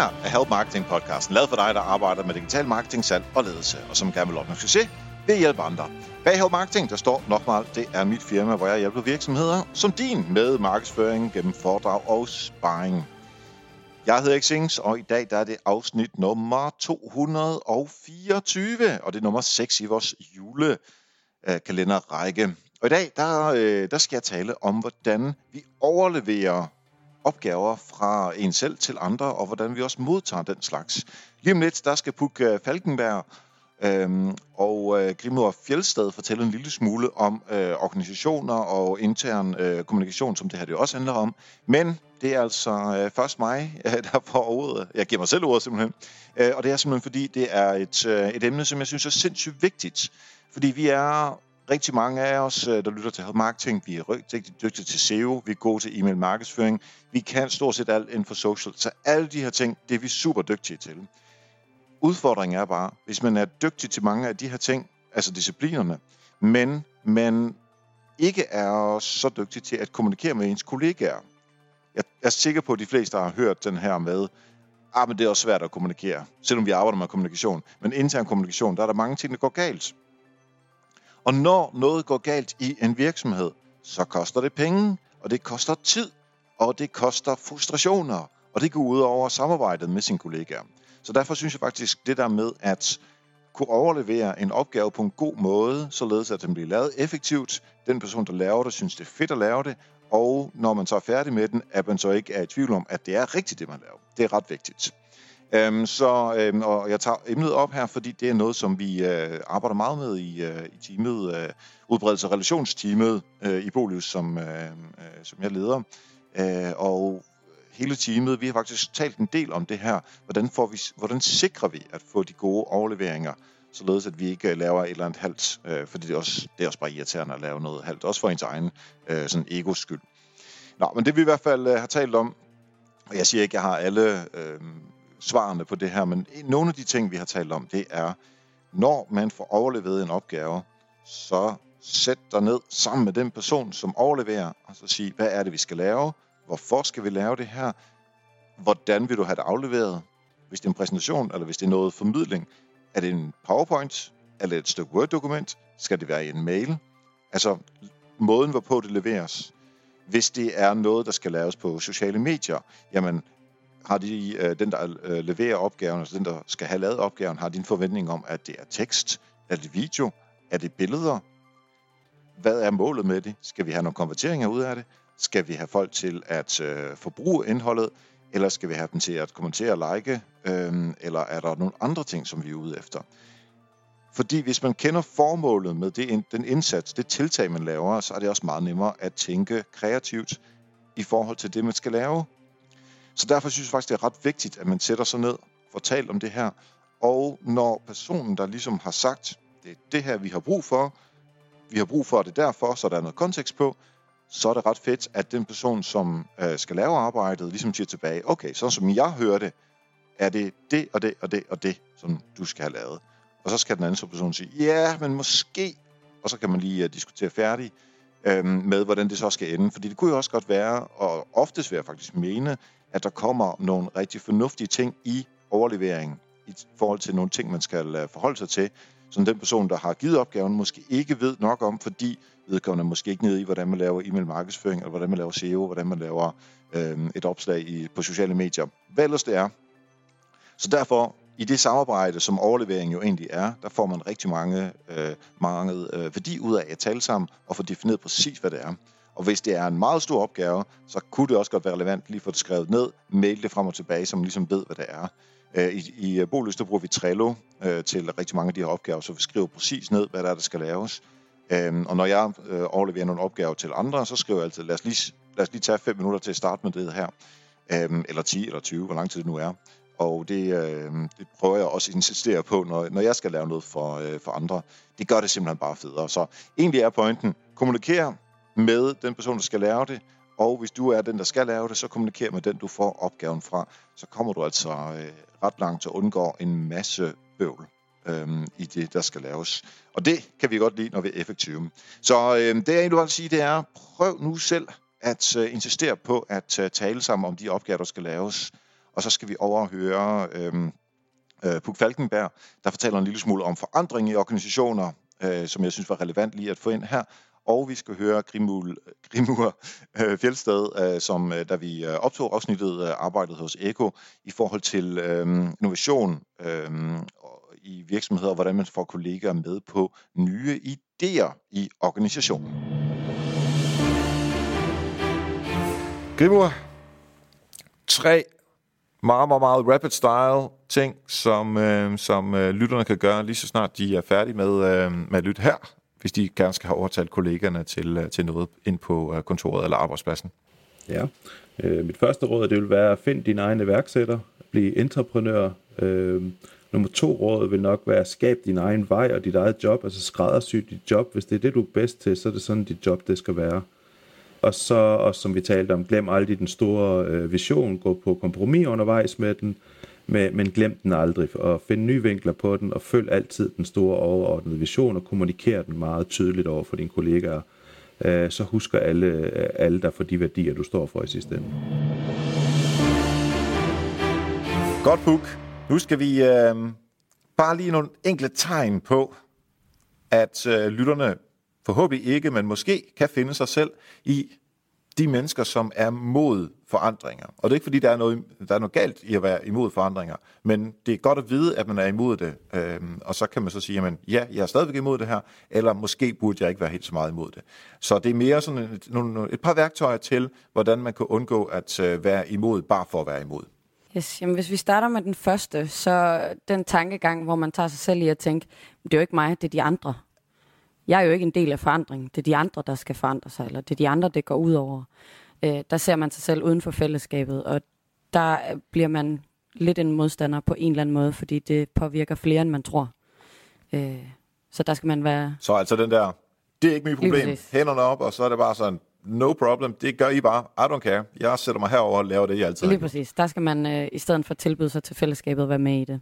her er Help Marketing podcasten, lavet for dig, der arbejder med digital marketing, salg og ledelse, og som gerne vil opnå succes ved at hjælpe andre. Bag Help Marketing, der står Nokmal, det er mit firma, hvor jeg hjælper virksomheder som din med markedsføring gennem foredrag og sparring. Jeg hedder Xings, og i dag der er det afsnit nummer 224, og det er nummer 6 i vores julekalenderrække. Og i dag der, øh, der skal jeg tale om, hvordan vi overleverer opgaver fra en selv til andre, og hvordan vi også modtager den slags. Lige om lidt, der skal Puk øh, Falkenberg øhm, og øh, Grimor Fjeldsted fortælle en lille smule om øh, organisationer og intern øh, kommunikation, som det her det også handler om. Men det er altså øh, først mig, øh, der får ordet. Jeg giver mig selv ordet simpelthen. Øh, og det er simpelthen fordi, det er et, øh, et emne, som jeg synes er sindssygt vigtigt. Fordi vi er rigtig mange af os, øh, der lytter til marketing, vi er rigtig dygtige til SEO, vi er gode til e-mail markedsføring, vi kan stort set alt inden for social. Så alle de her ting, det er vi super dygtige til. Udfordringen er bare, hvis man er dygtig til mange af de her ting, altså disciplinerne, men man ikke er så dygtig til at kommunikere med ens kollegaer. Jeg er sikker på, at de fleste har hørt den her med, ah, men det er også svært at kommunikere, selvom vi arbejder med kommunikation. Men intern kommunikation, der er der mange ting, der går galt. Og når noget går galt i en virksomhed, så koster det penge, og det koster tid, og det koster frustrationer, og det går ud over samarbejdet med sine kollegaer. Så derfor synes jeg faktisk, det der med at kunne overlevere en opgave på en god måde, således at den bliver lavet effektivt, den person, der laver det, synes det er fedt at lave det, og når man så er færdig med den, at man så ikke er i tvivl om, at det er rigtigt, det man laver. Det er ret vigtigt. Øhm, så, øhm, og jeg tager emnet op her, fordi det er noget, som vi øh, arbejder meget med i, øh, i teamet, øh, udbredelse- og relationsteamet øh, i Bolius, som, øh, øh, som jeg leder. Øh, og hele teamet, vi har faktisk talt en del om det her. Hvordan, får vi, hvordan sikrer vi at få de gode overleveringer, således at vi ikke øh, laver et eller andet halvt, øh, fordi det er, også, det er også bare irriterende at lave noget halvt, også for ens egen øh, sådan egos skyld. Nå, men det vi i hvert fald øh, har talt om, og jeg siger ikke, at jeg har alle øh, svarene på det her, men nogle af de ting, vi har talt om, det er, når man får overlevet en opgave, så sæt dig ned sammen med den person, som overleverer, og så sig, hvad er det, vi skal lave? Hvorfor skal vi lave det her? Hvordan vil du have det afleveret? Hvis det er en præsentation, eller hvis det er noget formidling, er det en PowerPoint? Eller et stykke Word-dokument? Skal det være i en mail? Altså, måden, hvorpå det leveres. Hvis det er noget, der skal laves på sociale medier, jamen, har de, øh, den, der øh, leverer opgaven, altså den, der skal have lavet opgaven, har de en forventning om, at det er tekst, er det video, er det billeder? Hvad er målet med det? Skal vi have nogle konverteringer ud af det? Skal vi have folk til at øh, forbruge indholdet? Eller skal vi have dem til at kommentere og like? Øh, eller er der nogle andre ting, som vi er ude efter? Fordi hvis man kender formålet med det, den indsats, det tiltag, man laver, så er det også meget nemmere at tænke kreativt i forhold til det, man skal lave. Så derfor synes jeg faktisk, det er ret vigtigt, at man sætter sig ned, får talt om det her, og når personen, der ligesom har sagt, det er det her, vi har brug for, vi har brug for det derfor, så der er noget kontekst på, så er det ret fedt, at den person, som øh, skal lave arbejdet, ligesom siger tilbage, okay, så som jeg hører det, er det det og det og det og det, som du skal have lavet. Og så skal den anden person sige, ja, men måske, og så kan man lige uh, diskutere færdig øh, med, hvordan det så skal ende. Fordi det kunne jo også godt være, og oftest vil jeg faktisk mene, at der kommer nogle rigtig fornuftige ting i overleveringen i forhold til nogle ting, man skal øh, forholde sig til, som den person, der har givet opgaven, måske ikke ved nok om, fordi vedkommende måske ikke ned i, hvordan man laver e-mail markedsføring, eller hvordan man laver SEO, hvordan man laver øh, et opslag i, på sociale medier. Hvad ellers det er. Så derfor, i det samarbejde, som overlevering jo egentlig er, der får man rigtig mange, øh, mange øh, værdi ud af at tale sammen og få defineret præcis, hvad det er. Og hvis det er en meget stor opgave, så kunne det også godt være relevant lige få det skrevet ned, mail det frem og tilbage, så man ligesom ved, hvad det er. Øh, I, i øh, Boløs, der bruger vi Trello øh, til rigtig mange af de her opgaver, så vi skriver præcis ned, hvad der er, der skal laves. Øhm, og når jeg øh, overleverer nogle opgaver til andre, så skriver jeg altid, lad os lige, lad os lige tage 5 minutter til at starte med det her. Øhm, eller 10 eller 20, hvor lang tid det nu er. Og det, øh, det prøver jeg også at insistere på, når, når jeg skal lave noget for, øh, for andre. Det gør det simpelthen bare federe. Så egentlig er pointen, kommunikere med den person, der skal lave det, og hvis du er den, der skal lave det, så kommuniker med den, du får opgaven fra. Så kommer du altså øh, ret langt og undgår en masse bøvl øh, i det, der skal laves. Og det kan vi godt lide, når vi er effektive. Så øh, det jeg egentlig vil sige, det er, prøv nu selv at øh, insistere på at øh, tale sammen om de opgaver, der skal laves. og så skal vi overhøre øhm, øh, Puk Falkenberg, der fortæller en lille smule om forandring i organisationer, øh, som jeg synes var relevant lige at få ind her. Og vi skal høre Grimul, Grimur øh, Fjeldsted, øh, som øh, da vi øh, optog afsnittet, øh, arbejdede hos Eko i forhold til øh, innovation øh, i virksomheder, og hvordan man får kollegaer med på nye idéer i organisationen. Grimur, tre meget, meget, meget rapid style ting, som, øh, som øh, lytterne kan gøre lige så snart de er færdige med, øh, med at lytte her, hvis de gerne skal have overtalt kollegerne til, øh, til noget ind på øh, kontoret eller arbejdspladsen. Ja, øh, mit første råd det vil være at finde din egen iværksætter, blive entreprenør. Øh, nummer to råd vil nok være at skabe din egen vej og dit eget job, altså skræddersy dit job. Hvis det er det, du er bedst til, så er det sådan, dit job det skal være. Og så, og som vi talte om, glem aldrig den store øh, vision, gå på kompromis undervejs med den, men, men glem den aldrig, og find nye vinkler på den, og følg altid den store overordnede vision, og kommuniker den meget tydeligt over for dine kollegaer. Øh, så husker alle, øh, alle der for de værdier, du står for i sidste ende. Godt, Puk. Nu skal vi øh, bare lige nogle enkle tegn på, at øh, lytterne forhåbentlig ikke, men måske kan finde sig selv i de mennesker, som er mod forandringer. Og det er ikke fordi, der er noget, der er noget galt i at være imod forandringer, men det er godt at vide, at man er imod det. Øhm, og så kan man så sige, jamen, ja, jeg er stadigvæk imod det her, eller måske burde jeg ikke være helt så meget imod det. Så det er mere sådan et, nogle, et par værktøjer til, hvordan man kan undgå at øh, være imod, bare for at være imod. Yes, jamen hvis vi starter med den første, så den tankegang, hvor man tager sig selv i at tænke, det er jo ikke mig, det er de andre. Jeg er jo ikke en del af forandringen. Det er de andre, der skal forandre sig, eller det er de andre, det går ud over. Øh, der ser man sig selv uden for fællesskabet, og der bliver man lidt en modstander på en eller anden måde, fordi det påvirker flere, end man tror. Øh, så der skal man være... Så altså den der, det er ikke mit problem, hænderne op, og så er det bare sådan, no problem, det gør I bare, I don't care. Jeg sætter mig herover og laver det, jeg altid Lige præcis. Der skal man øh, i stedet for tilbyde sig til fællesskabet være med i det.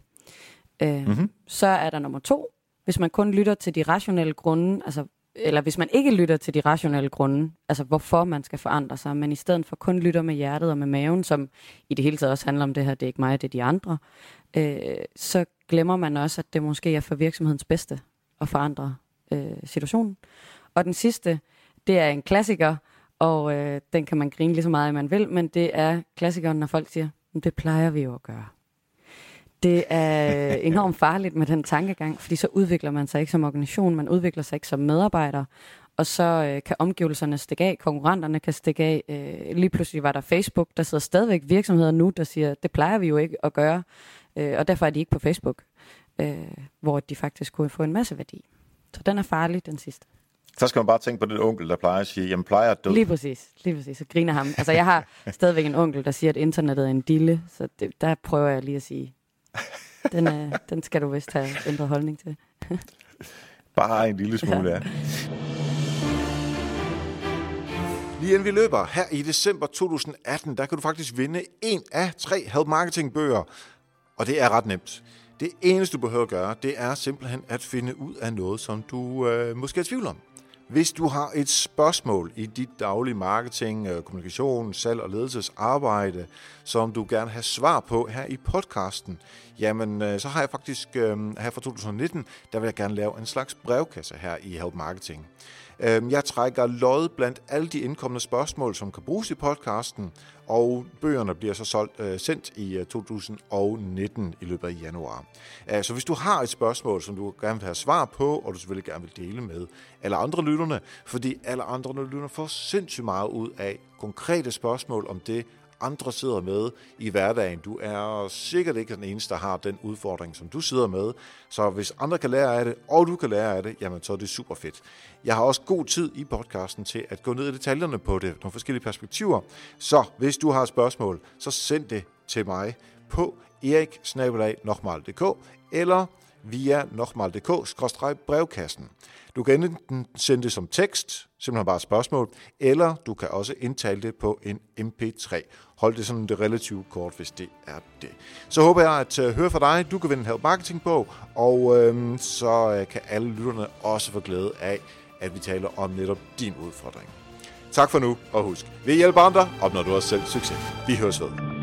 Øh, mm-hmm. Så er der nummer to, hvis man kun lytter til de rationelle grunde, altså, eller hvis man ikke lytter til de rationelle grunde, altså hvorfor man skal forandre sig, men i stedet for kun lytter med hjertet og med maven, som i det hele taget også handler om det her, det er ikke mig, det er de andre, øh, så glemmer man også, at det måske er for virksomhedens bedste at forandre øh, situationen. Og den sidste, det er en klassiker, og øh, den kan man grine lige så meget, man vil, men det er klassikeren, når folk siger, det plejer vi jo at gøre. Det er enormt farligt med den tankegang, fordi så udvikler man sig ikke som organisation, man udvikler sig ikke som medarbejder, og så øh, kan omgivelserne stikke af, konkurrenterne kan stikke af. Øh, lige pludselig var der Facebook, der sidder stadigvæk virksomheder nu, der siger, det plejer vi jo ikke at gøre, øh, og derfor er de ikke på Facebook, øh, hvor de faktisk kunne få en masse værdi. Så den er farlig, den sidste. Så skal man bare tænke på den onkel, der plejer at sige, jamen plejer at dø. Lige præcis, lige præcis. Så griner ham. Altså jeg har stadigvæk en onkel, der siger, at internettet er en dille, så det, der prøver jeg lige at sige, den, er, den skal du vist have ændret holdning til. Bare en lille smule, ja. ja. Lige inden vi løber, her i december 2018, der kan du faktisk vinde en af tre Help Marketing bøger. Og det er ret nemt. Det eneste, du behøver at gøre, det er simpelthen at finde ud af noget, som du øh, måske er i tvivl om. Hvis du har et spørgsmål i dit daglige marketing, øh, kommunikation, salg og ledelsesarbejde, som du gerne har svar på her i podcasten, jamen øh, så har jeg faktisk øh, her fra 2019, der vil jeg gerne lave en slags brevkasse her i Help Marketing. Jeg trækker lod blandt alle de indkommende spørgsmål, som kan bruges i podcasten, og bøgerne bliver så solgt, øh, sendt i øh, 2019 i løbet af januar. Øh, så hvis du har et spørgsmål, som du gerne vil have svar på, og du selvfølgelig gerne vil dele med alle andre lytterne, fordi alle andre lytterne får sindssygt meget ud af konkrete spørgsmål om det, andre sidder med i hverdagen. Du er sikkert ikke den eneste, der har den udfordring, som du sidder med. Så hvis andre kan lære af det, og du kan lære af det, jamen så er det super fedt. Jeg har også god tid i podcasten til at gå ned i detaljerne på det, nogle forskellige perspektiver. Så hvis du har spørgsmål, så send det til mig på eriksnabelag.dk eller via nokmal.dk-brevkassen. Du kan enten sende det som tekst, simpelthen bare et spørgsmål, eller du kan også indtale det på en MP3. Hold det sådan det relativt kort, hvis det er det. Så håber jeg at øh, høre fra dig. Du kan vinde en Help Marketing bog, og øhm, så øh, kan alle lytterne også få glæde af, at vi taler om netop din udfordring. Tak for nu, og husk, vi hjælper andre, opnår du også selv succes. Vi høres ved.